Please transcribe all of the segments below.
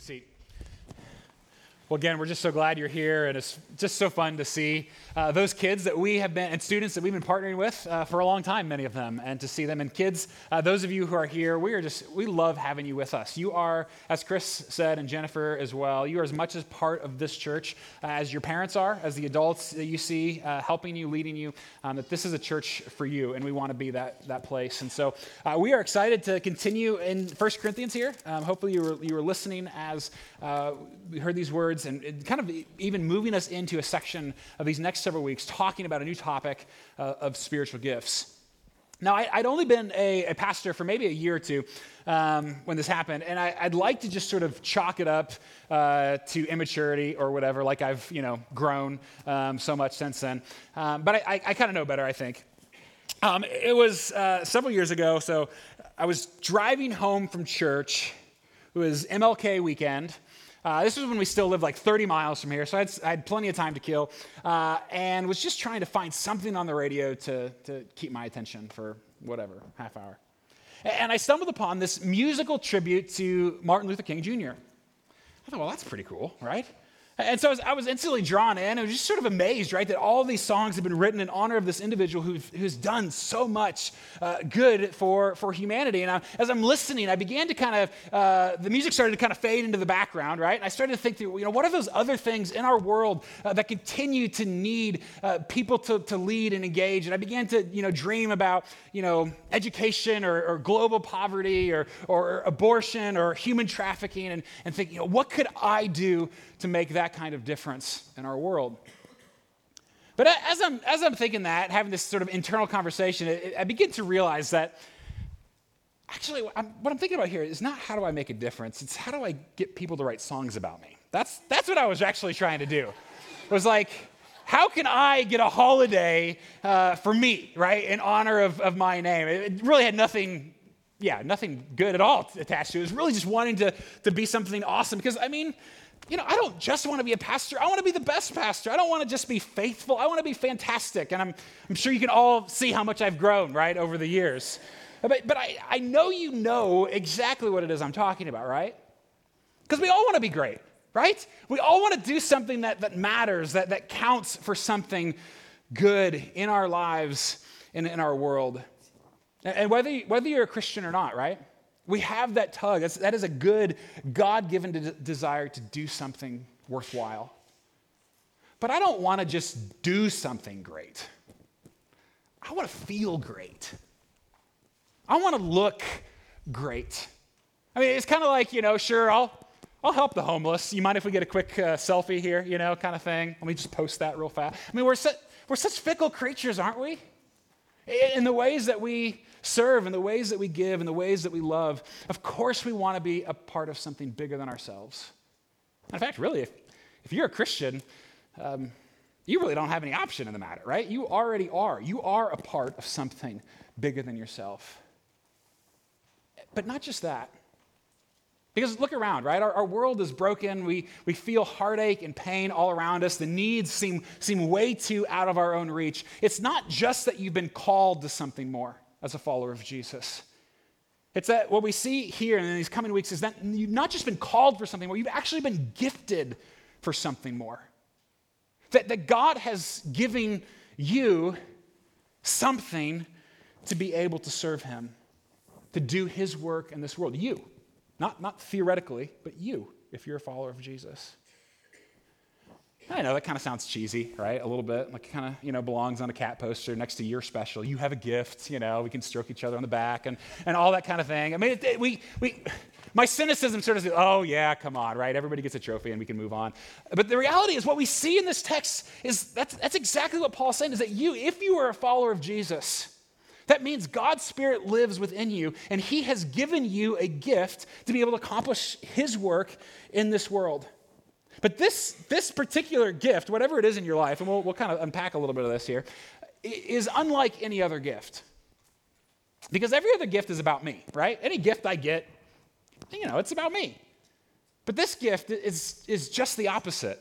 seat. Well, again, we're just so glad you're here, and it's just so fun to see uh, those kids that we have been, and students that we've been partnering with uh, for a long time, many of them, and to see them. And kids, uh, those of you who are here, we are just, we love having you with us. You are, as Chris said, and Jennifer as well, you are as much as part of this church uh, as your parents are, as the adults that you see uh, helping you, leading you, um, that this is a church for you, and we want to be that, that place. And so uh, we are excited to continue in 1 Corinthians here. Um, hopefully, you were, you were listening as we heard these words and kind of even moving us into a section of these next several weeks talking about a new topic uh, of spiritual gifts. Now, I, would only been a, a, pastor for maybe a year or two um, when this happened, and I, would like to just sort of chalk it up uh, to immaturity or whatever, like I've, you know, grown um, so much since then. Um, but I, I, I kind of know better, I think. Um, it was uh, several years ago, so I was driving home from church. It was MLK weekend. Uh, this was when we still lived like 30 miles from here, so I had, I had plenty of time to kill, uh, and was just trying to find something on the radio to, to keep my attention for whatever, half hour. And I stumbled upon this musical tribute to Martin Luther King Jr. I thought, well, that's pretty cool, right? And so I was, I was, instantly drawn in. I was just sort of amazed, right, that all these songs have been written in honor of this individual who's, done so much uh, good for, for humanity. And I, as I'm listening, I began to kind of, uh, the music started to kind of fade into the background, right? And I started to think through, you know, what are those other things in our world uh, that continue to need uh, people to, to lead and engage? And I began to, you know, dream about, you know, education or, or global poverty or, or abortion or human trafficking and, and think, you know, what could I do to make that kind of difference in our world. But as I'm, as I'm thinking that, having this sort of internal conversation, I begin to realize that actually what I'm, what I'm thinking about here is not how do I make a difference, it's how do I get people to write songs about me. That's, that's what I was actually trying to do. It was like, how can I get a holiday uh, for me, right, in honor of, of my name? It really had nothing, yeah, nothing good at all attached to it. It was really just wanting to, to be something awesome because, I mean, you know, I don't just want to be a pastor. I want to be the best pastor. I don't want to just be faithful. I want to be fantastic. And I'm, I'm sure you can all see how much I've grown, right, over the years. But, but I, I know you know exactly what it is I'm talking about, right? Because we all want to be great, right? We all want to do something that, that matters, that, that counts for something good in our lives and in our world. And whether, whether you're a Christian or not, right? We have that tug. That's, that is a good, God given de- desire to do something worthwhile. But I don't want to just do something great. I want to feel great. I want to look great. I mean, it's kind of like, you know, sure, I'll, I'll help the homeless. You mind if we get a quick uh, selfie here, you know, kind of thing? Let me just post that real fast. I mean, we're, su- we're such fickle creatures, aren't we? In the ways that we serve, in the ways that we give, in the ways that we love, of course we want to be a part of something bigger than ourselves. In fact, really, if, if you're a Christian, um, you really don't have any option in the matter, right? You already are. You are a part of something bigger than yourself. But not just that. Because look around, right? Our, our, world is broken. We, we feel heartache and pain all around us. The needs seem, seem way too out of our own reach. It's not just that you've been called to something more as a follower of Jesus. It's that what we see here in these coming weeks is that you've not just been called for something more, you've actually been gifted for something more. That, that God has given you something to be able to serve Him, to do His work in this world. You, not, not theoretically, but you, if you're a follower of Jesus. I know that kind of sounds cheesy, right? A little bit. Like kind of, you know, belongs on a cat poster next to your special. You have a gift, you know, we can stroke each other on the back and, and all that kind of thing. I mean, it, it, we, we, my cynicism sort of says, oh, yeah, come on, right? Everybody gets a trophy and we can move on. But the reality is, what we see in this text is that's, that's exactly what Paul's saying is that you, if you are a follower of Jesus, that means God's Spirit lives within you, and He has given you a gift to be able to accomplish His work in this world. But this, this particular gift, whatever it is in your life, and we'll, we'll kind of unpack a little bit of this here, is unlike any other gift. Because every other gift is about me, right? Any gift I get, you know, it's about me. But this gift is, is just the opposite.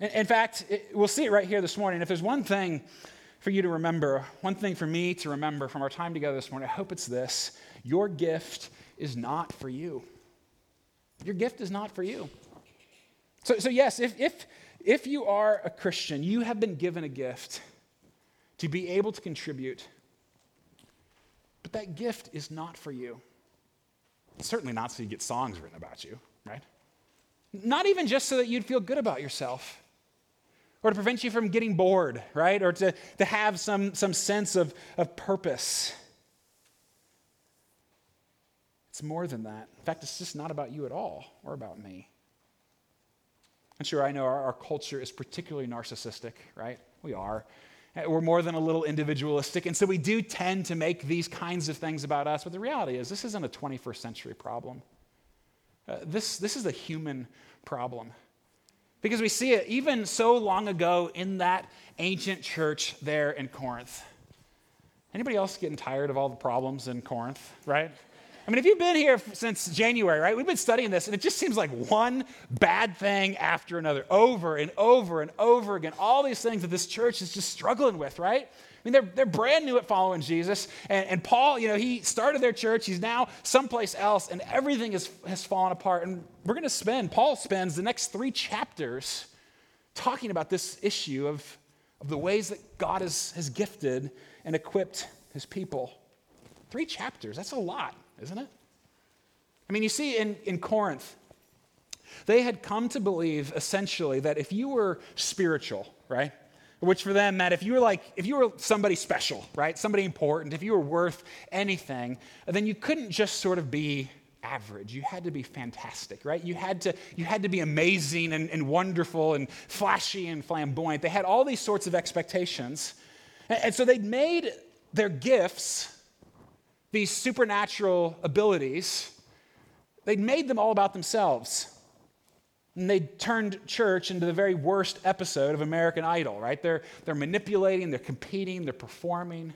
In, in fact, it, we'll see it right here this morning. If there's one thing for you to remember, one thing for me to remember from our time together this morning, I hope it's this your gift is not for you. Your gift is not for you. So, so yes, if, if, if you are a Christian, you have been given a gift to be able to contribute. But that gift is not for you. It's certainly not so you get songs written about you, right? Not even just so that you'd feel good about yourself or to prevent you from getting bored, right? Or to, to have some, some sense of, of purpose. It's more than that. In fact, it's just not about you at all or about me. And sure, I know our, our culture is particularly narcissistic, right? We are. We're more than a little individualistic. And so we do tend to make these kinds of things about us. But the reality is, this isn't a 21st century problem. Uh, this, this is a human problem. Because we see it even so long ago in that ancient church there in Corinth. Anybody else getting tired of all the problems in Corinth, right? I mean, if you've been here since January, right, we've been studying this, and it just seems like one bad thing after another, over and over and over again. All these things that this church is just struggling with, right? I mean, they're, they're brand new at following Jesus. And, and Paul, you know, he started their church. He's now someplace else, and everything is, has fallen apart. And we're going to spend, Paul spends the next three chapters talking about this issue of, of the ways that God has, has gifted and equipped his people. Three chapters, that's a lot, isn't it? I mean, you see in, in Corinth, they had come to believe essentially that if you were spiritual, right? which for them meant if you were like if you were somebody special right somebody important if you were worth anything then you couldn't just sort of be average you had to be fantastic right you had to you had to be amazing and, and wonderful and flashy and flamboyant they had all these sorts of expectations and, and so they'd made their gifts these supernatural abilities they'd made them all about themselves and they turned church into the very worst episode of American Idol, right? They're, they're manipulating, they're competing, they're performing.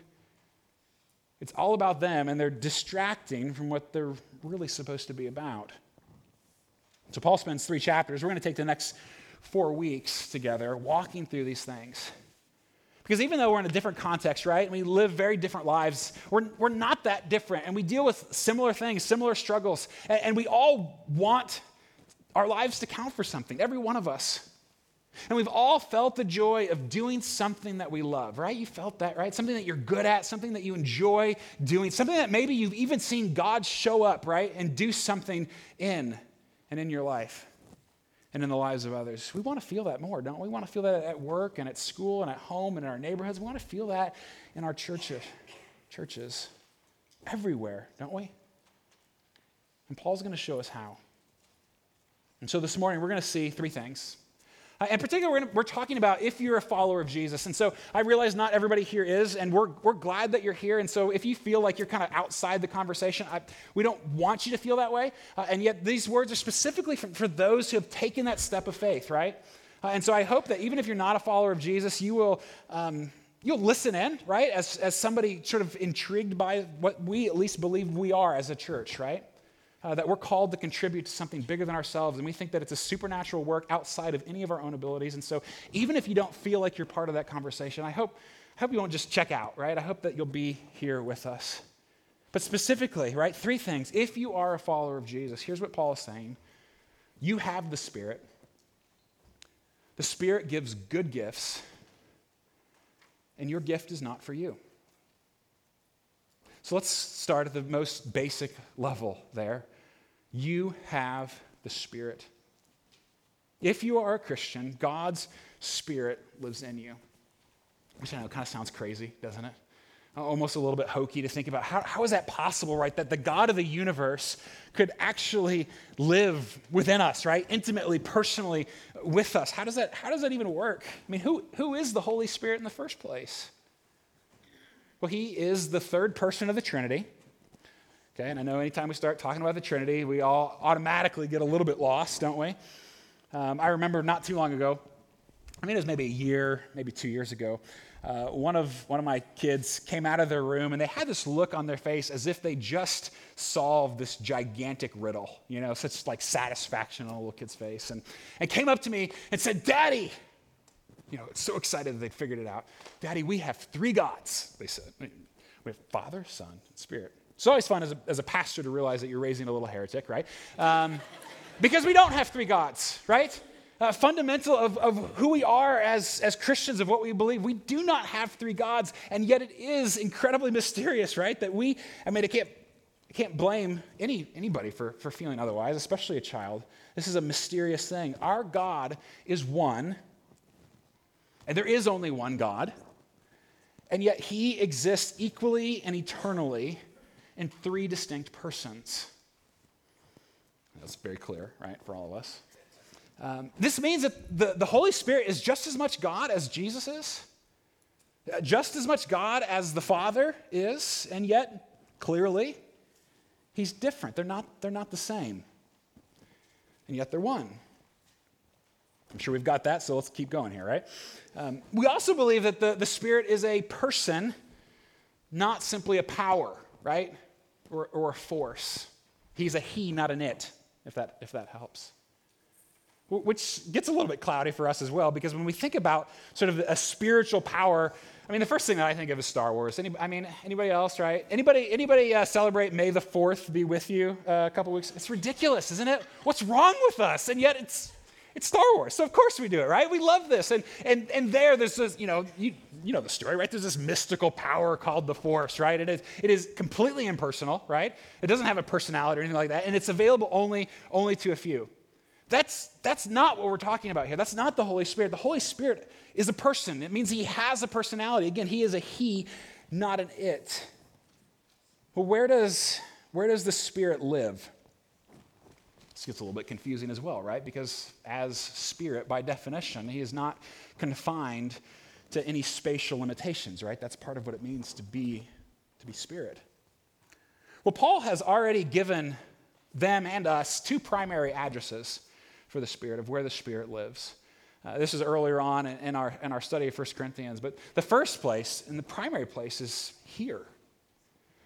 It's all about them, and they're distracting from what they're really supposed to be about. So, Paul spends three chapters. We're going to take the next four weeks together walking through these things. Because even though we're in a different context, right, and we live very different lives, we're, we're not that different. And we deal with similar things, similar struggles. And, and we all want our lives to count for something, every one of us. And we've all felt the joy of doing something that we love, right? You felt that, right? Something that you're good at, something that you enjoy doing, something that maybe you've even seen God show up, right? And do something in and in your life and in the lives of others. We want to feel that more, don't we? We want to feel that at work and at school and at home and in our neighborhoods. We want to feel that in our churches, churches everywhere, don't we? And Paul's going to show us how. And so this morning, we're going to see three things. Uh, in particular, we're, gonna, we're, talking about if you're a follower of Jesus. And so I realize not everybody here is, and we're, we're glad that you're here. And so if you feel like you're kind of outside the conversation, I, we don't want you to feel that way. Uh, and yet, these words are specifically for, for, those who have taken that step of faith, right? Uh, and so I hope that even if you're not a follower of Jesus, you will. Um, you'll listen in, right? As, as somebody sort of intrigued by what we at least believe we are as a church, right? Uh, that we're called to contribute to something bigger than ourselves, and we think that it's a supernatural work outside of any of our own abilities. And so, even if you don't feel like you're part of that conversation, I hope, I hope you won't just check out, right? I hope that you'll be here with us. But specifically, right, three things. If you are a follower of Jesus, here's what Paul is saying you have the Spirit. The Spirit gives good gifts, and your gift is not for you. So let's start at the most basic level there. You have the Spirit. If you are a Christian, God's Spirit lives in you. Which I know kind of sounds crazy, doesn't it? Almost a little bit hokey to think about. How, how is that possible, right? That the God of the universe could actually live within us, right? Intimately, personally with us. How does that, how does that even work? I mean, who, who is the Holy Spirit in the first place? Well, he is the third person of the Trinity. Okay, and I know anytime we start talking about the Trinity, we all automatically get a little bit lost, don't we? Um, I remember not too long ago, I mean, it was maybe a year, maybe two years ago. Uh, one of one of my kids came out of their room and they had this look on their face as if they just solved this gigantic riddle, you know, such like satisfaction on a little kid's face, and and came up to me and said, "Daddy." You know, so excited that they figured it out. Daddy, we have three gods, they said. We have Father, Son, and Spirit. It's always fun as a, as a pastor to realize that you're raising a little heretic, right? Um, Because we don't have three gods, right? Uh, fundamental of, of who we are as, as Christians, of what we believe. We do not have three gods, and yet it is incredibly mysterious, right? That we, I mean, I can't, I can't blame any, anybody for, for feeling otherwise, especially a child. This is a mysterious thing. Our God is one, and there is only one God, and yet he exists equally and eternally in three distinct persons. That's very clear, right, for all of us. Um, this means that the, the Holy Spirit is just as much God as Jesus is, uh, just as much God as the Father is, and yet, clearly, he's different. They're not, they're not the same. And yet, they're one. I'm sure we've got that, so let's keep going here, right? Um, we also believe that the, the Spirit is a person, not simply a power, right? Or, or a force. He's a he, not an it, if that, if that helps which gets a little bit cloudy for us as well, because when we think about sort of a spiritual power, I mean, the first thing that I think of is Star Wars. Any, I mean, anybody else, right? Anybody, anybody uh, celebrate May the Fourth be with you uh, a couple weeks? It's ridiculous, isn't it? What's wrong with us? And yet, it's it's Star Wars, so of course we do it, right? We love this, and and and there, there's this, you know, you you know the story, right? There's this mystical power called the Force, right? It is it is completely impersonal, right? It doesn't have a personality or anything like that, and it's available only only to a few. That's, that's not what we're talking about here. That's not the Holy Spirit. The Holy Spirit is a person. It means he has a personality. Again, he is a he, not an it. Well, where does, where does the Spirit live? This gets a little bit confusing as well, right? Because as Spirit, by definition, he is not confined to any spatial limitations, right? That's part of what it means to be, to be Spirit. Well, Paul has already given them and us two primary addresses for the Spirit, of where the Spirit lives. Uh, this is earlier on in, our, in our study of 1 Corinthians, but the first place and the primary place is here.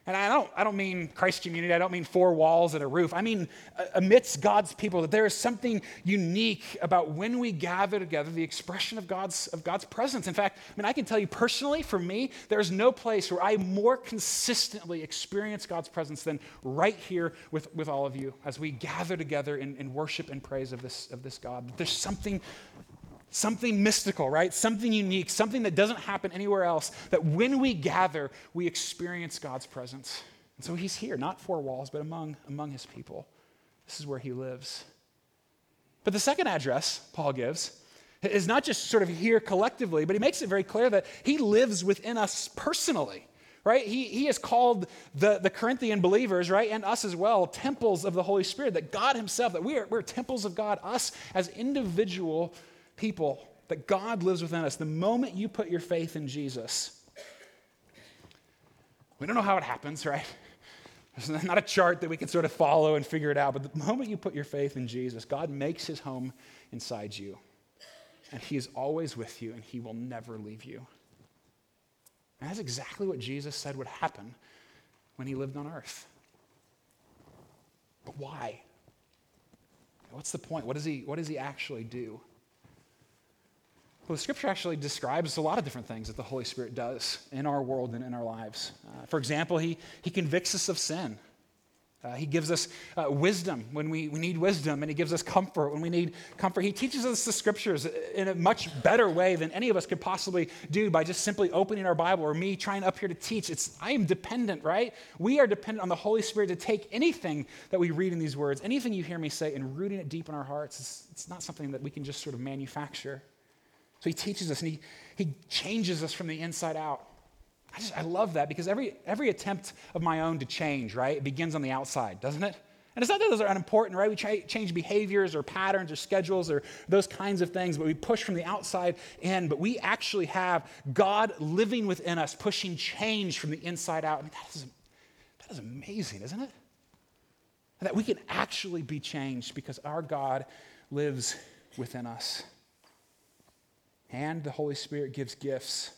And I don't, I don't mean Christ community, I don't mean four walls and a roof. I mean uh, amidst God's people, that there is something unique about when we gather together, the expression of God's, of God's presence. In fact, I mean, I can tell you personally, for me, there's no place where I more consistently experience God's presence than right here with, with all of you as we gather together in, in worship and praise of this, of this God. There's something something mystical, right? Something unique, something that doesn't happen anywhere else, that when we gather, we experience God's presence. And so he's here, not four walls, but among, among his people. This is where he lives. But the second address Paul gives is not just sort of here collectively, but he makes it very clear that he lives within us personally. Right? He, he has called the, the Corinthian believers, right, and us as well, temples of the Holy Spirit, that God Himself, that we are, we're temples of God, us as individual people, that God lives within us. The moment you put your faith in Jesus, we don't know how it happens, right? There's not a chart that we can sort of follow and figure it out, but the moment you put your faith in Jesus, God makes his home inside you. And he is always with you, and he will never leave you. And that's exactly what Jesus said would happen when he lived on earth. But why? What's the point? What does he, what does he actually do? Well, the scripture actually describes a lot of different things that the Holy Spirit does in our world and in our lives. Uh, for example, he, he convicts us of sin. Uh, he gives us uh, wisdom when we, we need wisdom, and he gives us comfort when we need comfort. He teaches us the scriptures in a much better way than any of us could possibly do by just simply opening our Bible or me trying up here to teach. It's, I am dependent, right? We are dependent on the Holy Spirit to take anything that we read in these words, anything you hear me say, and rooting it deep in our hearts. It's, it's not something that we can just sort of manufacture. So he teaches us and he, he changes us from the inside out. I just I love that because every every attempt of my own to change, right, it begins on the outside, doesn't it? And it's not that those are unimportant, right? We change behaviors or patterns or schedules or those kinds of things, but we push from the outside in. But we actually have God living within us, pushing change from the inside out. I mean, that is, that is amazing, isn't it? That we can actually be changed because our God lives within us. And the Holy Spirit gives gifts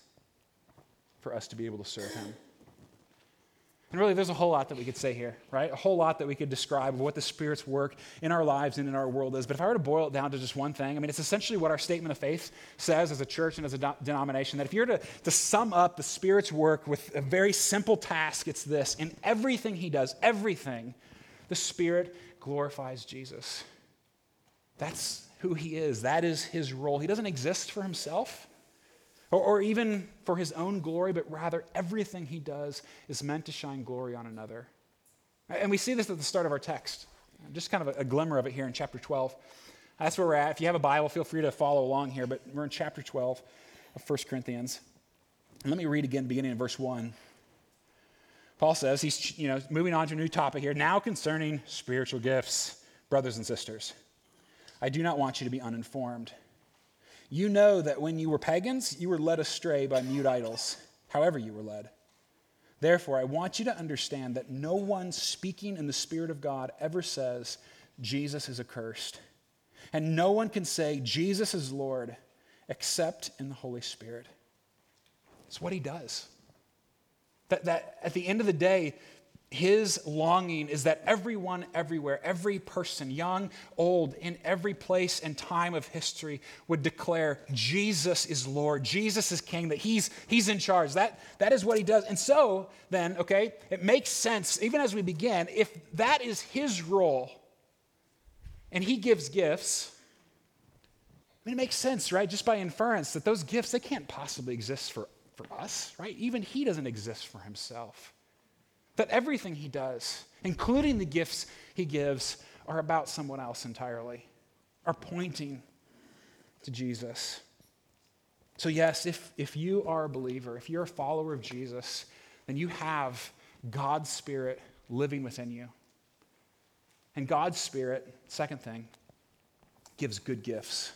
for us to be able to serve Him. And really, there's a whole lot that we could say here, right? A whole lot that we could describe of what the Spirit's work in our lives and in our world is. But if I were to boil it down to just one thing, I mean, it's essentially what our statement of faith says as a church and as a do- denomination that if you're to, to sum up the Spirit's work with a very simple task, it's this in everything He does, everything, the Spirit glorifies Jesus. That's who he is. That is his role. He doesn't exist for himself or, or even for his own glory, but rather everything he does is meant to shine glory on another. And we see this at the start of our text. Just kind of a, a glimmer of it here in chapter 12. That's where we're at. If you have a Bible, feel free to follow along here, but we're in chapter 12 of 1 Corinthians. And let me read again, beginning in verse 1. Paul says, he's you know, moving on to a new topic here. Now concerning spiritual gifts, brothers and sisters, I do not want you to be uninformed. You know that when you were pagans, you were led astray by mute idols, however you were led. Therefore, I want you to understand that no one speaking in the Spirit of God ever says, Jesus is accursed. And no one can say, Jesus is Lord, except in the Holy Spirit. It's what he does. That, that at the end of the day, his longing is that everyone, everywhere, every person, young, old, in every place and time of history, would declare Jesus is Lord, Jesus is King, that he's, he's in charge. That, that is what he does. And so, then, okay, it makes sense, even as we begin, if that is his role and he gives gifts, I mean, it makes sense, right? Just by inference that those gifts, they can't possibly exist for, for us, right? Even he doesn't exist for himself. That everything he does, including the gifts he gives, are about someone else entirely, are pointing to Jesus. So, yes, if, if you are a believer, if you're a follower of Jesus, then you have God's Spirit living within you. And God's Spirit, second thing, gives good gifts.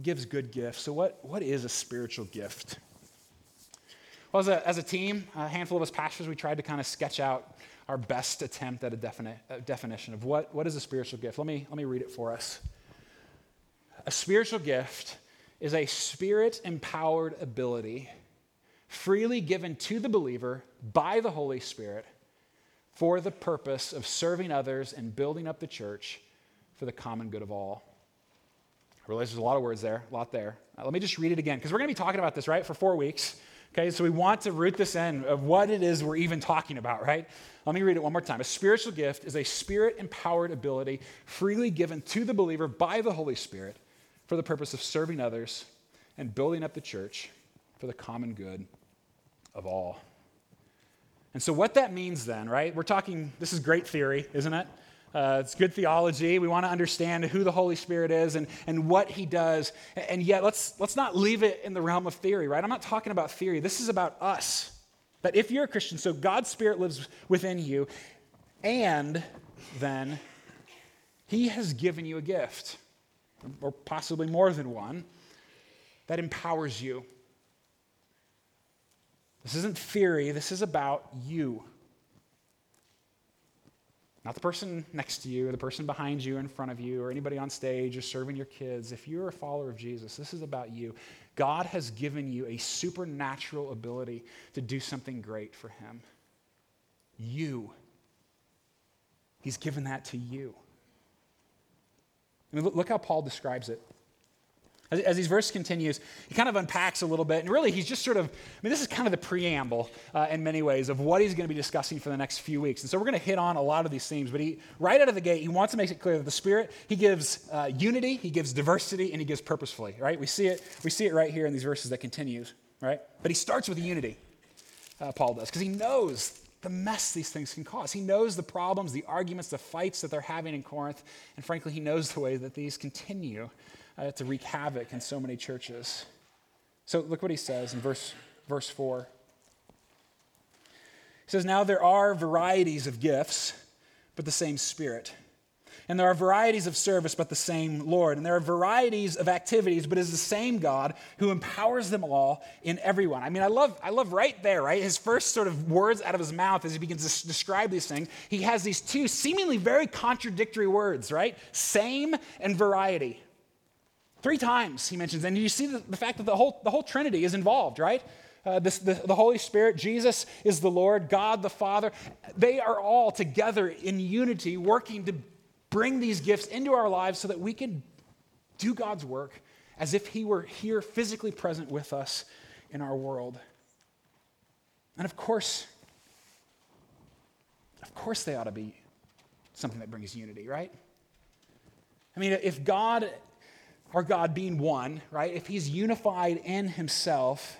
gives good gifts. So, what, what is a spiritual gift? Well, as a, as a team, a handful of us pastors, we tried to kind of sketch out our best attempt at a, defini- a definition of what, what is a spiritual gift. Let me, let me read it for us. A spiritual gift is a spirit empowered ability freely given to the believer by the Holy Spirit for the purpose of serving others and building up the church for the common good of all. I realize there's a lot of words there, a lot there. Let me just read it again because we're going to be talking about this, right, for four weeks. Okay, so we want to root this in of what it is we're even talking about, right? Let me read it one more time. A spiritual gift is a spirit empowered ability freely given to the believer by the Holy Spirit for the purpose of serving others and building up the church for the common good of all. And so, what that means then, right? We're talking, this is great theory, isn't it? Uh, it's good theology. We want to understand who the Holy Spirit is and, and what he does. And yet, let's, let's not leave it in the realm of theory, right? I'm not talking about theory. This is about us. That if you're a Christian, so God's Spirit lives within you, and then he has given you a gift, or possibly more than one, that empowers you. This isn't theory, this is about you. Not the person next to you, or the person behind you, in front of you, or anybody on stage, or serving your kids. If you're a follower of Jesus, this is about you. God has given you a supernatural ability to do something great for Him. You. He's given that to you. I mean, look how Paul describes it. As, as these verses continues, he kind of unpacks a little bit, and really he's just sort of, I mean, this is kind of the preamble uh, in many ways of what he's going to be discussing for the next few weeks. And so we're going to hit on a lot of these themes, but he, right out of the gate, he wants to make it clear that the Spirit, he gives uh, unity, he gives diversity, and he gives purposefully, right? We see it, we see it right here in these verses that continues, right? But he starts with unity, uh, Paul does, because he knows the mess these things can cause. He knows the problems, the arguments, the fights that they're having in Corinth, and frankly, he knows the way that these continue uh, to wreak havoc in so many churches. So look what he says in verse, verse 4. He says, Now there are varieties of gifts, but the same Spirit. And there are varieties of service, but the same Lord. And there are varieties of activities, but is the same God who empowers them all in everyone. I mean, I love, I love right there, right? His first sort of words out of his mouth as he begins to describe these things, he has these two seemingly very contradictory words, right? Same and variety. Three times he mentions, and you see the, the fact that the whole, the whole Trinity is involved, right? Uh, this, the, the Holy Spirit, Jesus is the Lord, God the Father. They are all together in unity, working to bring these gifts into our lives so that we can do God's work as if He were here physically present with us in our world. And of course, of course, they ought to be something that brings unity, right? I mean, if God, our God being one, right, if He's unified in Himself,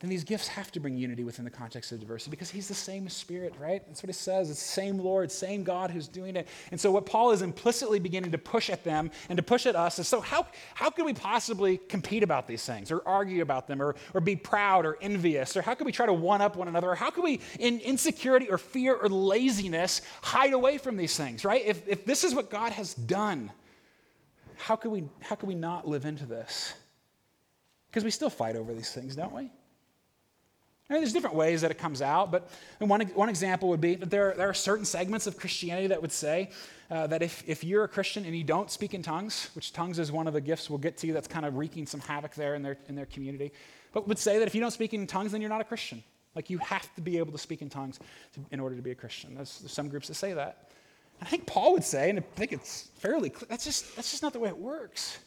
then these gifts have to bring unity within the context of diversity because he's the same spirit, right? That's what it says. It's the same Lord, same God who's doing it. And so what Paul is implicitly beginning to push at them and to push at us is so how, how can we possibly compete about these things or argue about them or, or be proud or envious? Or how can we try to one up one another? Or how can we, in insecurity or fear or laziness, hide away from these things, right? If, if this is what God has done, how can we, how can we not live into this? Because we still fight over these things, don't we? I mean, there's different ways that it comes out, but one, one example would be that there, there are certain segments of Christianity that would say uh, that if, if you're a Christian and you don't speak in tongues, which tongues is one of the gifts we'll get to that's kind of wreaking some havoc there in their, in their community, but would say that if you don't speak in tongues, then you're not a Christian. Like you have to be able to speak in tongues to, in order to be a Christian. There's, there's some groups that say that. I think Paul would say, and I think it's fairly clear, that's just, that's just not the way it works.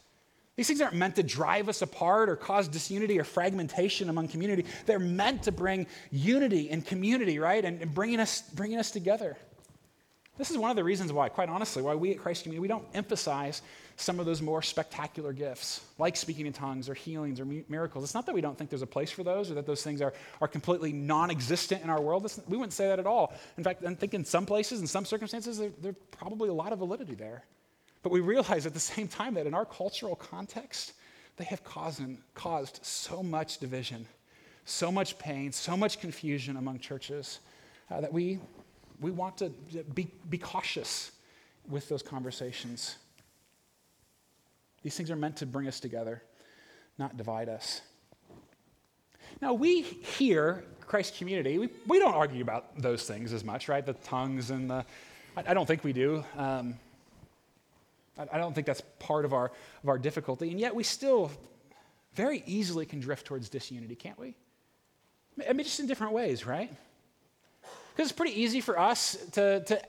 These things aren't meant to drive us apart or cause disunity or fragmentation among community. They're meant to bring unity and community, right? And, and bringing, us, bringing us together. This is one of the reasons why, quite honestly, why we at Christ Community, we don't emphasize some of those more spectacular gifts, like speaking in tongues or healings or miracles. It's not that we don't think there's a place for those or that those things are, are completely non existent in our world. It's, we wouldn't say that at all. In fact, I think in some places, in some circumstances, there, there's probably a lot of validity there. But we realize at the same time that in our cultural context, they have caused, caused so much division, so much pain, so much confusion among churches uh, that we, we want to be, be cautious with those conversations. These things are meant to bring us together, not divide us. Now, we here, Christ community, we, we don't argue about those things as much, right? The tongues and the, I, I don't think we do. Um, I don't think that's part of our, of our difficulty. And yet we still very easily can drift towards disunity, can't we? I mean, just in different ways, right? It's pretty easy for us to, to,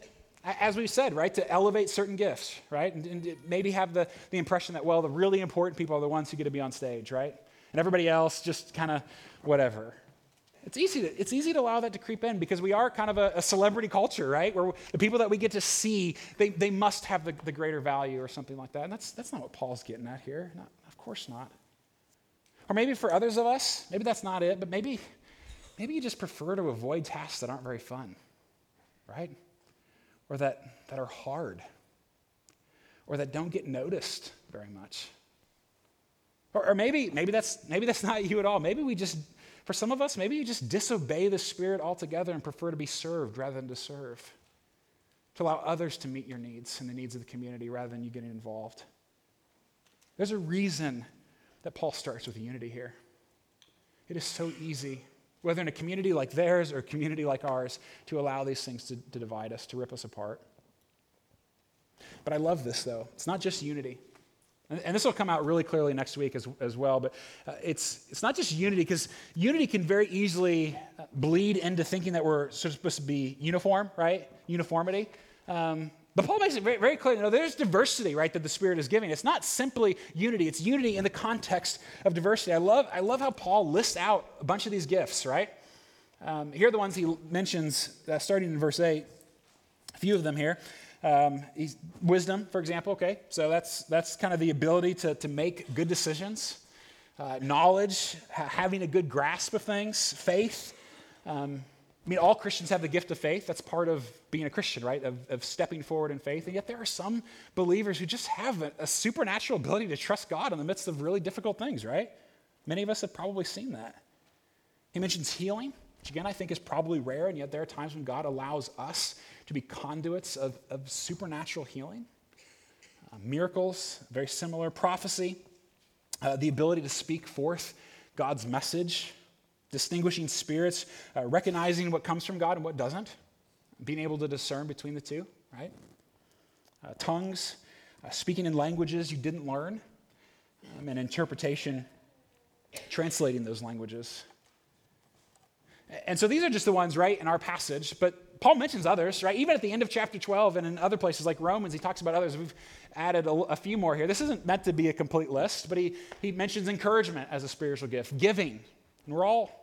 as we've said, right, to elevate certain gifts, right? And, and maybe have the, the impression that, well, the really important people are the ones who get to be on stage, right? And everybody else just kind of whatever. It's easy, to, it's easy to allow that to creep in because we are kind of a, a celebrity culture, right? Where the people that we get to see, they, they must have the, the greater value or something like that. And that's, that's not what Paul's getting at here. Not, of course not. Or maybe for others of us, maybe that's not it, but maybe, maybe you just prefer to avoid tasks that aren't very fun, right? Or that, that are hard, or that don't get noticed very much. Or, or maybe, maybe, that's, maybe that's not you at all. Maybe we just for some of us, maybe you just disobey the Spirit altogether and prefer to be served rather than to serve, to allow others to meet your needs and the needs of the community rather than you getting involved. There's a reason that Paul starts with unity here. It is so easy, whether in a community like theirs or a community like ours, to allow these things to, to divide us, to rip us apart. But I love this, though. It's not just unity. And this will come out really clearly next week as, as well. But uh, it's, it's not just unity, because unity can very easily uh, bleed into thinking that we're supposed to be uniform, right? Uniformity. Um, but Paul makes it very, very clear. You know, there's diversity, right, that the Spirit is giving. It's not simply unity, it's unity in the context of diversity. I love, I love how Paul lists out a bunch of these gifts, right? Um, here are the ones he mentions uh, starting in verse 8, a few of them here. Um, wisdom, for example, okay? So that's, that's kind of the ability to, to make good decisions. Uh, knowledge, ha- having a good grasp of things, faith. Um, I mean, all Christians have the gift of faith. That's part of being a Christian, right? Of, of stepping forward in faith. And yet there are some believers who just have a, a supernatural ability to trust God in the midst of really difficult things, right? Many of us have probably seen that. He mentions healing, which again I think is probably rare, and yet there are times when God allows us to be conduits of, of supernatural healing. Uh, miracles, very similar. Prophecy, uh, the ability to speak forth God's message, distinguishing spirits, uh, recognizing what comes from God and what doesn't, being able to discern between the two, right? Uh, tongues, uh, speaking in languages you didn't learn, um, and interpretation, translating those languages. And so these are just the ones, right, in our passage, but Paul mentions others, right? Even at the end of chapter 12 and in other places like Romans, he talks about others. We've added a, a, few more here. This isn't meant to be a complete list, but he, he mentions encouragement as a spiritual gift, giving. And we're all,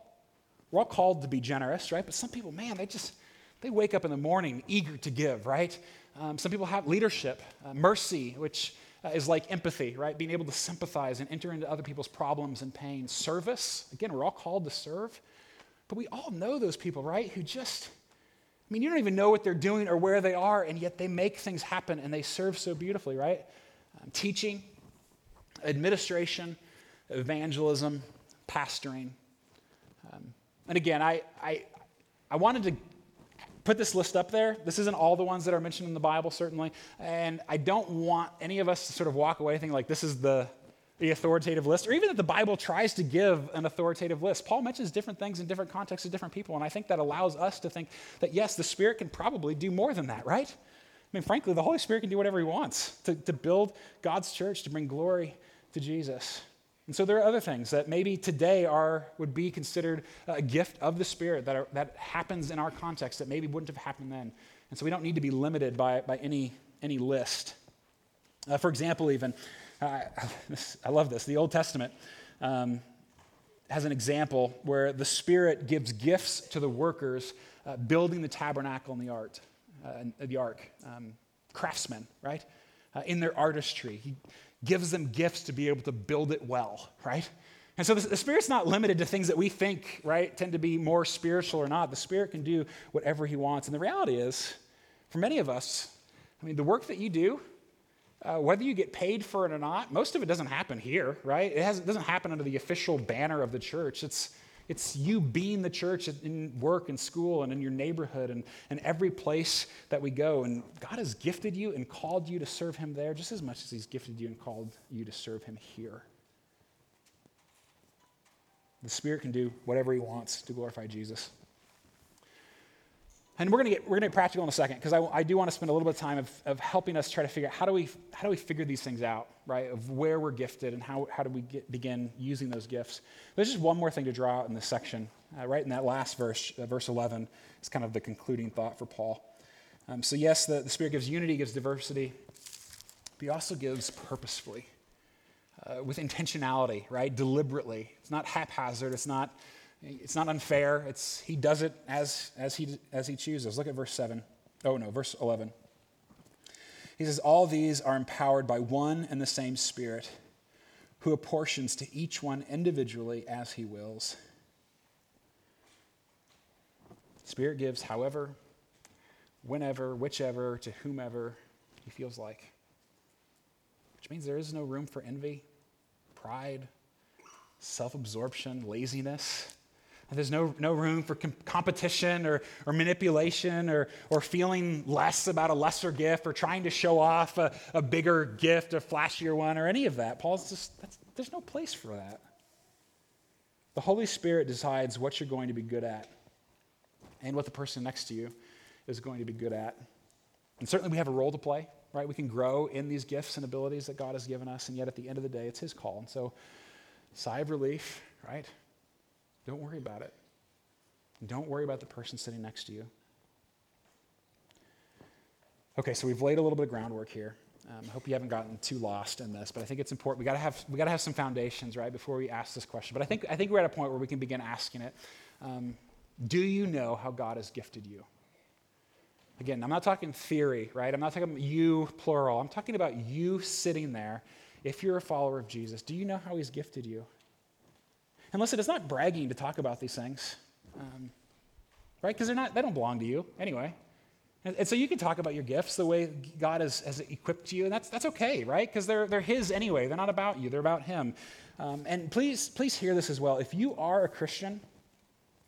we're all called to be generous, right? But some people, man, they just, they wake up in the morning eager to give, right? um, some people have leadership, uh, mercy, which uh, is like empathy, right? Being able to sympathize and enter into other people's problems and pain. Service, again, we're all called to serve. But we all know those people, right? Who just, I mean, you don't even know what they're doing or where they are, and yet they make things happen and they serve so beautifully, right? Um, teaching, administration, evangelism, pastoring. Um, and again, I, I, I wanted to put this list up there. This isn't all the ones that are mentioned in the Bible, certainly. And I don't want any of us to sort of walk away thinking like this is the, the authoritative list, or even that the Bible tries to give an authoritative list. Paul mentions different things in different contexts of different people, and I think that allows us to think that yes, the Spirit can probably do more than that, right? I mean, frankly, the Holy Spirit can do whatever He wants to, to build God's church, to bring glory to Jesus. And so there are other things that maybe today are, would be considered a gift of the Spirit that, are, that happens in our context that maybe wouldn't have happened then. And so we don't need to be limited by, by any, any list. Uh, for example, even, uh, I love this, the Old Testament um, has an example where the Spirit gives gifts to the workers uh, building the tabernacle and the, art, uh, the ark, um, craftsmen, right? Uh, in their artistry. He, gives them gifts to be able to build it well, right? And so the, Spirit's not limited to things that we think, right, tend to be more spiritual or not. The Spirit can do whatever He wants. And the reality is, for many of us, I mean, the work that you do, uh, whether you get paid for it or not, most of it doesn't happen here, right? It, has, it doesn't happen under the official banner of the church. It's, it's you being the church in work and school and in your neighborhood and, and every place that we go. And God has gifted you and called you to serve Him there just as much as He's gifted you and called you to serve Him here. The Spirit can do whatever He wants to glorify Jesus. And we're going to get, we're going to get practical in a second because I, I, do want to spend a little bit of time of, of helping us try to figure out how do, we, how do we figure these things out, right? Of where we're gifted and how, how do we get, begin using those gifts. There's just one more thing to draw out in this section. Uh, right in that last verse, uh, verse 11, is kind of the concluding thought for Paul. Um, so, yes, the, the Spirit gives unity, gives diversity, but He also gives purposefully, uh, with intentionality, right? Deliberately. It's not haphazard, it's not it's not unfair. It's, he does it as, as, he, as he chooses. Look at verse 7. Oh, no, verse 11. He says, All these are empowered by one and the same Spirit, who apportions to each one individually as he wills. Spirit gives however, whenever, whichever, to whomever he feels like. Which means there is no room for envy, pride, self absorption, laziness. There's no, no room for com- competition or, or manipulation or, or feeling less about a lesser gift or trying to show off a, a bigger gift, a flashier one, or any of that. Paul's just, there's no place for that. The Holy Spirit decides what you're going to be good at and what the person next to you is going to be good at. And certainly we have a role to play, right? We can grow in these gifts and abilities that God has given us, and yet at the end of the day, it's His call. And so, sigh of relief, right? Don't worry about it. Don't worry about the person sitting next to you. Okay, so we've laid a little bit of groundwork here. Um, I hope you haven't gotten too lost in this, but I think it's important. We got to have we got to have some foundations, right, before we ask this question. But I think I think we're at a point where we can begin asking it. Um, do you know how God has gifted you? Again, I'm not talking theory, right? I'm not talking you plural. I'm talking about you sitting there. If you're a follower of Jesus, do you know how He's gifted you? And listen, it's not bragging to talk about these things, um, right? Because they're not, they don't belong to you anyway. And, and, so you can talk about your gifts the way God has, has equipped you, and that's, that's okay, right? Because they're, they're His anyway. They're not about you, they're about Him. Um, and please, please hear this as well. If you are a Christian,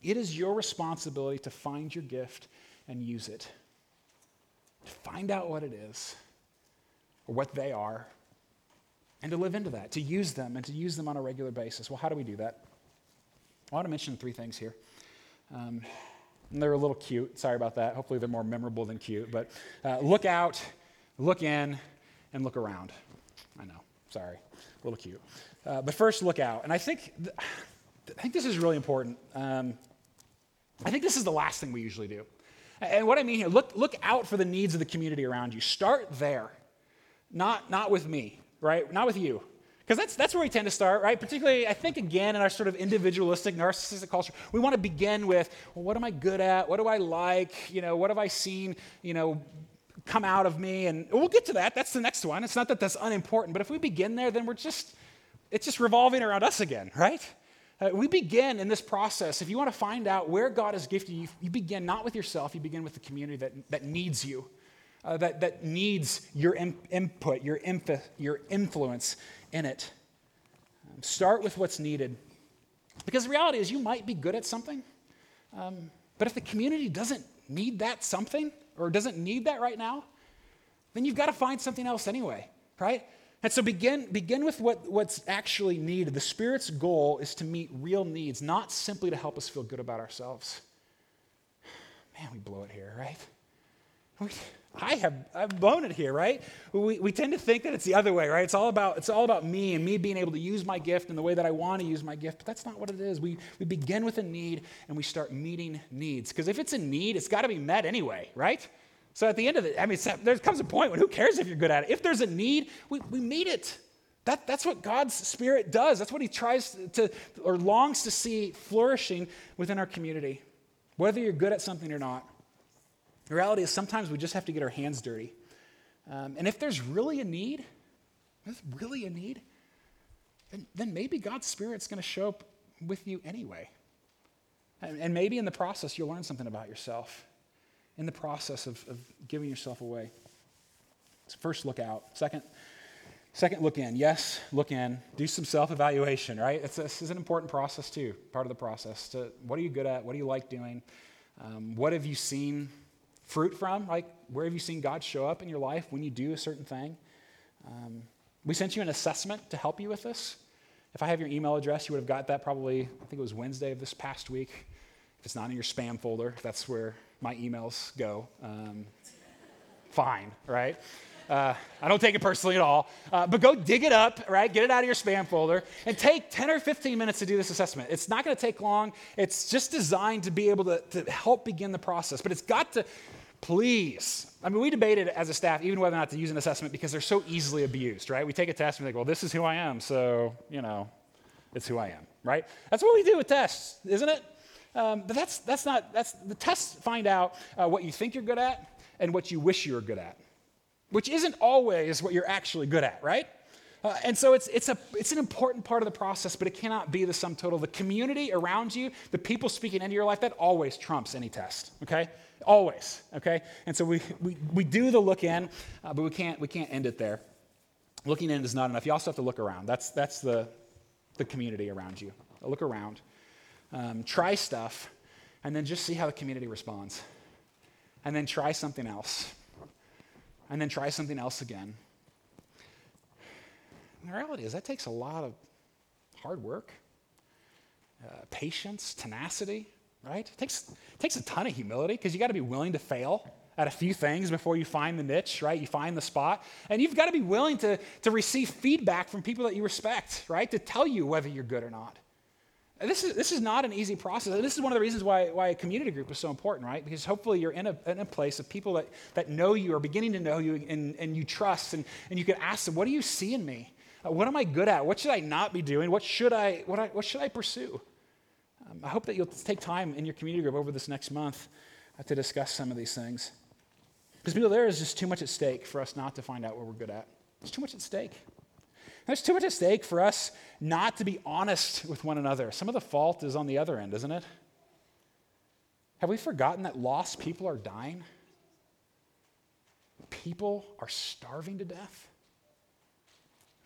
it is your responsibility to find your gift and use it. To find out what it is or what they are and to live into that, to use them and to use them on a regular basis. Well, how do we do that? I want to mention three things here. Um, they're a little cute. Sorry about that. Hopefully, they're more memorable than cute. But uh, look out, look in, and look around. I know. Sorry. A little cute. Uh, but first, look out. And I think, th- I think this is really important. Um, I think this is the last thing we usually do. And what I mean here, look, look out for the needs of the community around you. Start there, not, not with me, right? Not with you. Because that's, that's where we tend to start, right? Particularly, I think, again, in our sort of individualistic, narcissistic culture, we want to begin with, well, what am I good at? What do I like? You know, what have I seen, you know, come out of me. And we'll get to that. That's the next one. It's not that that's unimportant, but if we begin there, then we're just, it's just revolving around us again, right? Uh, we begin in this process. If you want to find out where God has gifted you, you begin not with yourself, you begin with the community that, that needs you, uh, that, that needs your in, input, your, your influence in it. Um, start with what's needed. Because the reality is, you might be good at something, um, but if the community doesn't need that something or doesn't need that right now, then you've got to find something else anyway, right? And so begin, begin with what, what's actually needed. The Spirit's goal is to meet real needs, not simply to help us feel good about ourselves. Man, we blow it here, right? We, I have I've blown it here, right? We, we tend to think that it's the other way, right? It's all about it's all about me and me being able to use my gift in the way that I want to use my gift. But that's not what it is. We we begin with a need and we start meeting needs. Because if it's a need, it's got to be met anyway, right? So at the end of it, I mean, there comes a point when who cares if you're good at it? If there's a need, we, we meet it. That, that's what God's Spirit does. That's what He tries to, or longs to see flourishing within our community, whether you're good at something or not. The reality is sometimes we just have to get our hands dirty. Um, and if there's really a need, there's really a need, then, then maybe God's Spirit's going to show up with you anyway. And, and, maybe in the process, you'll learn something about yourself in the process of, of giving yourself away. So first, look out. Second, second, look in. Yes, look in. Do some self evaluation, right? It's, this is an important process, too, part of the process. To, what are you good at? What do you like doing? Um, what have you seen fruit from? Like, where have you seen God show up in your life when you do a certain thing? Um, we sent you an assessment to help you with this. If I have your email address, you would have got that probably, I think it was Wednesday of this past week. If it's not in your spam folder, that's where my emails go. Um, fine, right? Uh, I don't take it personally at all. Uh, but go dig it up, right? Get it out of your spam folder and take 10 or 15 minutes to do this assessment. It's not going to take long. It's just designed to be able to, to help begin the process. But it's got to please. I mean, we debated as a staff even whether or not to use an assessment because they're so easily abused, right? We take a test and we think, well, this is who I am, so, you know, it's who I am, right? That's what we do with tests, isn't it? Um, but that's, that's not, that's, the tests find out uh, what you think you're good at and what you wish you were good at, which isn't always what you're actually good at, right? Uh, and so it's, it's, a, it's an important part of the process, but it cannot be the sum total. The community around you, the people speaking into your life, that always trumps any test, okay? Always, okay? And so we, we, we do the look in, uh, but we can't, we can't end it there. Looking in is not enough. You also have to look around. That's, that's the, the community around you. Look around. Um, try stuff, and then just see how the community responds. And then try something else. And then try something else again. And the reality is, that takes a lot of hard work, uh, patience, tenacity right? It takes, it takes a ton of humility because you got to be willing to fail at a few things before you find the niche, right? You find the spot. And you've got to be willing to, to receive feedback from people that you respect, right? To tell you whether you're good or not. And this is, this is not an easy process. And this is one of the reasons why, why a community group is so important, right? Because hopefully you're in a, in a place of people that, that know you or beginning to know you and, and you trust. And, and you can ask them, what do you see in me? Uh, what am I good at? What should I not be doing? What should I, what, I, what should I pursue? Um, I hope that you'll take time in your community group over this next month uh, to discuss some of these things. Because, people, there is just too much at stake for us not to find out what we're good at. There's too much at stake. There's too much at stake for us not to be honest with one another. Some of the fault is on the other end, isn't it? Have we forgotten that lost people are dying? People are starving to death?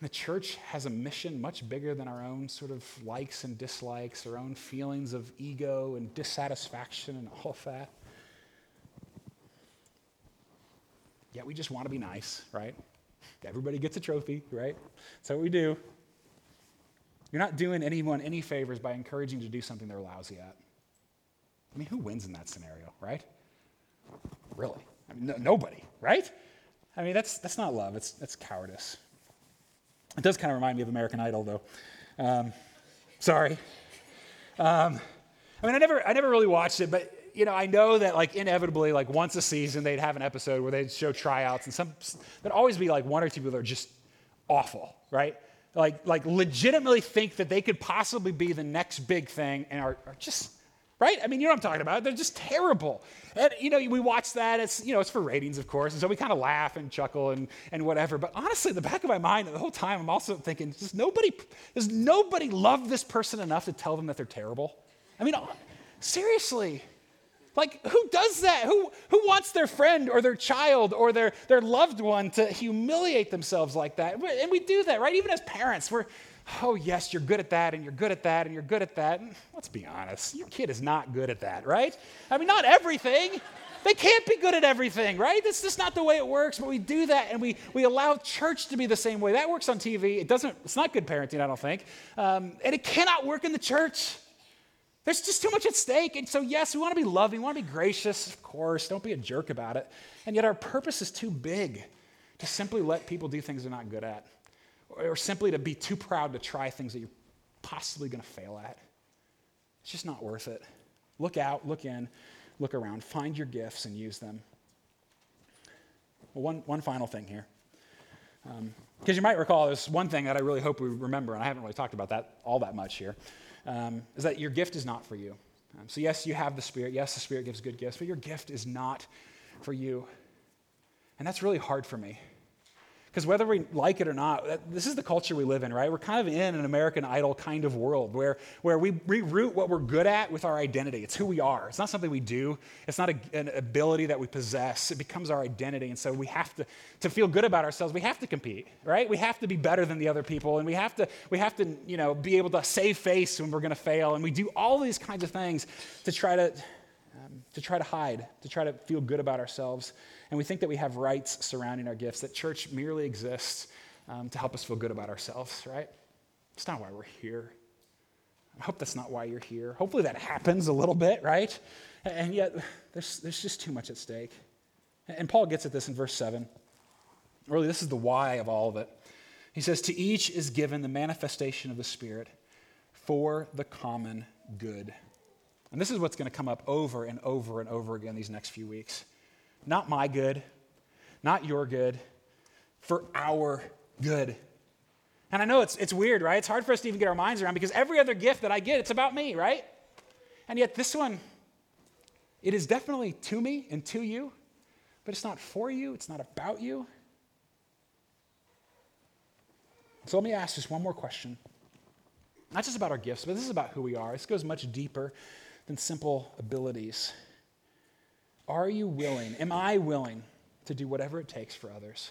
The church has a mission much bigger than our own sort of likes and dislikes, our own feelings of ego and dissatisfaction and all of that. Yet we just want to be nice, right? Everybody gets a trophy, right? That's what we do. You're not doing anyone any favors by encouraging to do something they're lousy at. I mean, who wins in that scenario, right? Really? I mean, no, nobody, right? I mean, that's, that's not love, it's, that's cowardice. It does kind of remind me of American Idol, though. Um, sorry. Um, I mean, I never, I never really watched it, but you know, I know that like inevitably, like once a season, they'd have an episode where they'd show tryouts, and some there'd always be like one or two people that are just awful, right? Like, like legitimately think that they could possibly be the next big thing, and are, are just right? I mean, you know what I'm talking about. They're just terrible. And, you know, we watch that. It's, you know, it's for ratings, of course. And so we kind of laugh and chuckle and, and whatever. But honestly, in the back of my mind, the whole time, I'm also thinking, does nobody, does nobody love this person enough to tell them that they're terrible? I mean, seriously. Like, who does that? Who, who wants their friend or their child or their, their loved one to humiliate themselves like that? And we do that, right? Even as parents, we're, oh, yes, you're good at that, and you're good at that, and you're good at that. And let's be honest, your kid is not good at that, right? I mean, not everything. They can't be good at everything, right? That's just not the way it works. But we do that, and we, we allow church to be the same way. That works on TV. It doesn't, it's not good parenting, I don't think. Um, and it cannot work in the church. There's just too much at stake. And so, yes, we want to be loving, we want to be gracious, of course. Don't be a jerk about it. And yet, our purpose is too big to simply let people do things they're not good at or simply to be too proud to try things that you're possibly going to fail at. It's just not worth it. Look out, look in, look around, find your gifts and use them. Well, one, one final thing here. Because um, you might recall, there's one thing that I really hope we remember, and I haven't really talked about that all that much here, um, is that your gift is not for you. Um, so, yes, you have the Spirit. Yes, the Spirit gives good gifts, but your gift is not for you. And that's really hard for me. Because whether we like it or not, this is the culture we live in, right? We're kind of in an American Idol kind of world where, where we reroute what we're good at with our identity. It's who we are. It's not something we do, it's not a, an ability that we possess. It becomes our identity. And so we have to, to feel good about ourselves, we have to compete, right? We have to be better than the other people. And we have to, we have to you know, be able to save face when we're going to fail. And we do all these kinds of things to try to, um, to try to hide, to try to feel good about ourselves. And we think that we have rights surrounding our gifts, that church merely exists um, to help us feel good about ourselves, right? It's not why we're here. I hope that's not why you're here. Hopefully that happens a little bit, right? And yet, there's, there's just too much at stake. And Paul gets at this in verse 7. Really, this is the why of all of it. He says, To each is given the manifestation of the Spirit for the common good. And this is what's going to come up over and over and over again these next few weeks. Not my good, not your good, for our good. And I know it's, it's weird, right? It's hard for us to even get our minds around because every other gift that I get, it's about me, right? And yet this one, it is definitely to me and to you, but it's not for you, it's not about you. So let me ask just one more question. Not just about our gifts, but this is about who we are. This goes much deeper than simple abilities. Are you willing? Am I willing to do whatever it takes for others?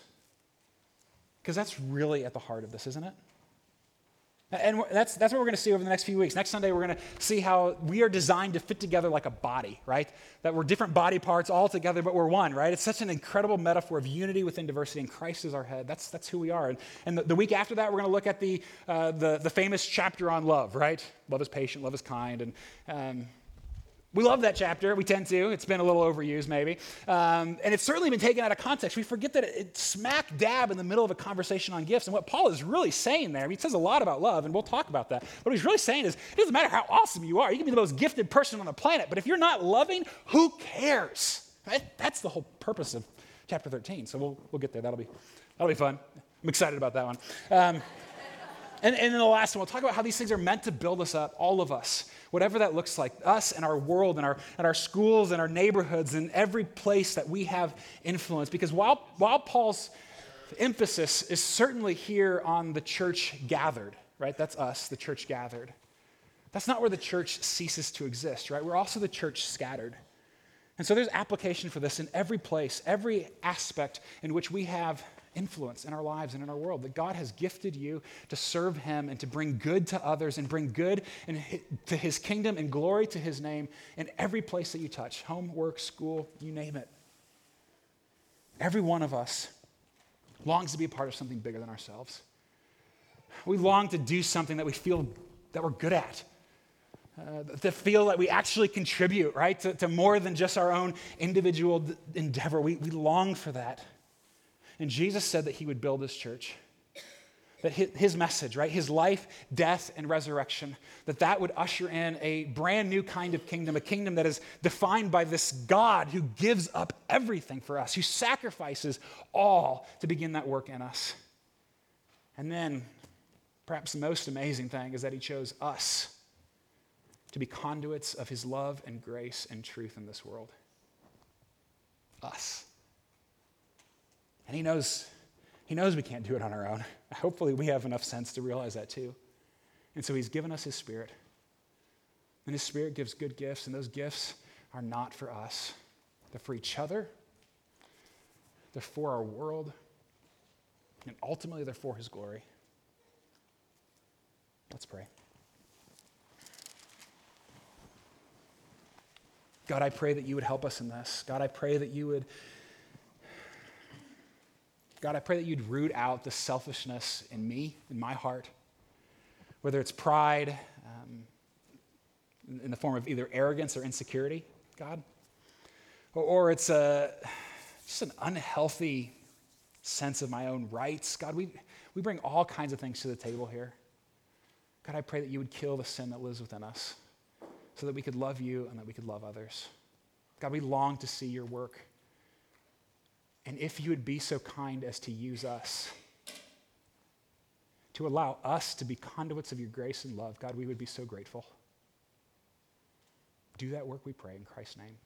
Because that's really at the heart of this, isn't it? And that's, that's what we're going to see over the next few weeks. Next Sunday, we're going to see how we are designed to fit together like a body, right? That we're different body parts all together, but we're one, right? It's such an incredible metaphor of unity within diversity, and Christ is our head. That's, that's who we are. And, and the, the week after that, we're going to look at the, uh, the, the famous chapter on love, right? Love is patient, love is kind. And um, we love that chapter. We tend to. It's been a little overused, maybe. Um, and it's certainly been taken out of context. We forget that it's smack dab in the middle of a conversation on gifts. And what Paul is really saying there, I mean, he says a lot about love, and we'll talk about that. What he's really saying is it doesn't matter how awesome you are. You can be the most gifted person on the planet, but if you're not loving, who cares? Right? That's the whole purpose of chapter 13. So we'll, we'll get there. That'll be, that'll be fun. I'm excited about that one. Um, and, and then the last one, we'll talk about how these things are meant to build us up, all of us whatever that looks like, us and our world and our, and our schools and our neighborhoods and every place that we have influence. Because while, while Paul's emphasis is certainly here on the church gathered, right? That's us, the church gathered. That's not where the church ceases to exist, right? We're also the church scattered. And so there's application for this in every place, every aspect in which we have influence in our lives and in our world. That God has gifted you to serve Him and to bring good to others and bring good to His kingdom and glory to His name in every place that you touch home, work, school, you name it. Every one of us longs to be a part of something bigger than ourselves. We long to do something that we feel that we're good at. Uh, to feel that we actually contribute, right, to, to more than just our own individual d- endeavor. We, we long for that. And Jesus said that he would build his church. That his message, right, his life, death, and resurrection, that that would usher in a brand new kind of kingdom, a kingdom that is defined by this God who gives up everything for us, who sacrifices all to begin that work in us. And then, perhaps the most amazing thing is that he chose us to be conduits of his love and grace and truth in this world? Us. And he knows, he knows we can't do it on our own. Hopefully, we have enough sense to realize that too. And so he's given us his spirit. And his spirit gives good gifts, and those gifts are not for us. They're for each other, they're for our world, and ultimately they're for his glory. Let's pray. God, I pray that you would help us in this. God, I pray that you would. God, I pray that you'd root out the selfishness in me, in my heart, whether it's pride um, in the form of either arrogance or insecurity, God, or, or it's a, just an unhealthy sense of my own rights. God, we, we bring all kinds of things to the table here. God, I pray that you would kill the sin that lives within us so that we could love you and that we could love others. God, we long to see your work. And if you would be so kind as to use us, to allow us to be conduits of your grace and love, God, we would be so grateful. Do that work, we pray, in Christ's name.